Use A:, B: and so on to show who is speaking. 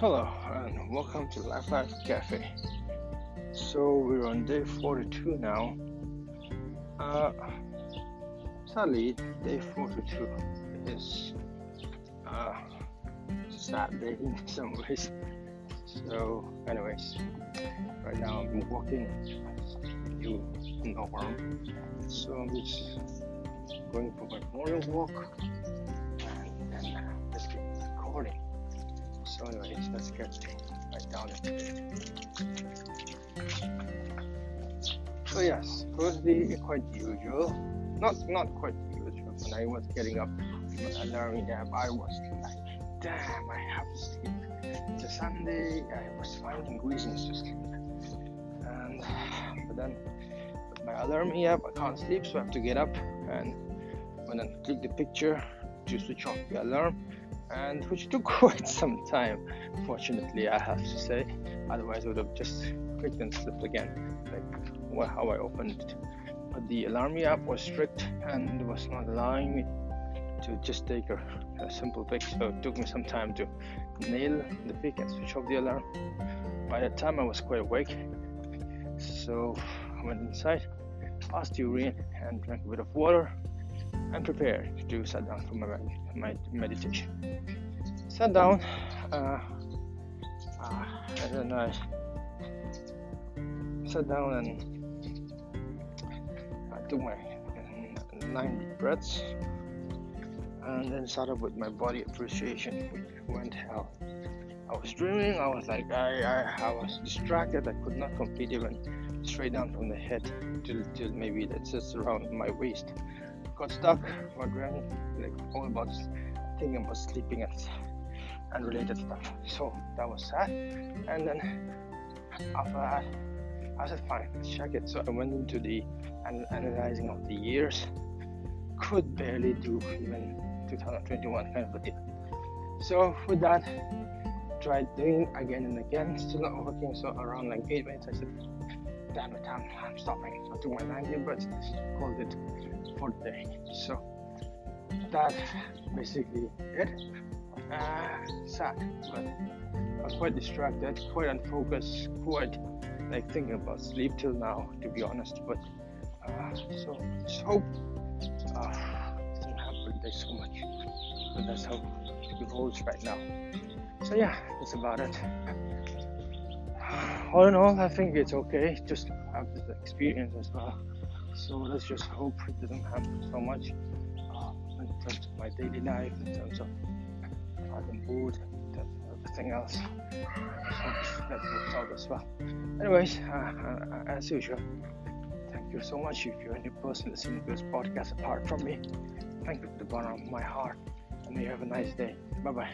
A: Hello and welcome to Life Life Cafe. So we're on day 42 now. Uh, sadly, day 42 is uh, sad day in some ways. So, anyways, right now I'm walking. You know where. So I'm just going for my morning walk and then So, anyways, let's get right down it. So yes, first day quite usual. Not not quite usual. When I was getting up alarm app, I was like, damn, I have to sleep. It's a Sunday. I was finding reasons to sleep. And but then with my alarm app, I can't sleep, so I have to get up and when I click the picture to switch off the alarm and which took quite some time fortunately i have to say. Otherwise i would have just clicked and slept again like how i opened it. But the alarm app was strict and was not allowing me to just take a, a simple pic so it took me some time to nail the pic and switch off the alarm. By that time i was quite awake. So i went inside passed urine and drank a bit of water and prepared to sit down for my, my meditation. Sat down, uh, uh, and then I sat down and I took my nine deep breaths. And then started with my body appreciation, which went hell. I was dreaming, I was like, I, I, I was distracted, I could not complete even straight down from the head till, till maybe that's just around my waist got stuck wondering like all about thinking about sleeping and unrelated stuff. So that was sad. And then after that, I said, fine, let's check it. So I went into the analyzing of the years. Could barely do even 2021 kind of a deal. So with that, tried doing again and again, still not working. So around like eight minutes, I said, damn it, I'm, I'm stopping. I took my 90 breaths, called it for the day. So that basically it. Uh, sad, but I was quite distracted, quite unfocused, quite like thinking about sleep till now, to be honest. But uh, so hope uh, doesn't happen. There's so much, but that's how it holds right now. So yeah, that's about it. All in all, I think it's okay. Just have this experience as well. So let's just hope it doesn't happen so much uh, in terms of my daily life, in terms of the mood, everything else. That works out as well. Anyways, uh, uh, as usual, thank you so much if you're any person listening to this podcast apart from me. Thank you from the bottom of my heart, and you have a nice day. Bye bye.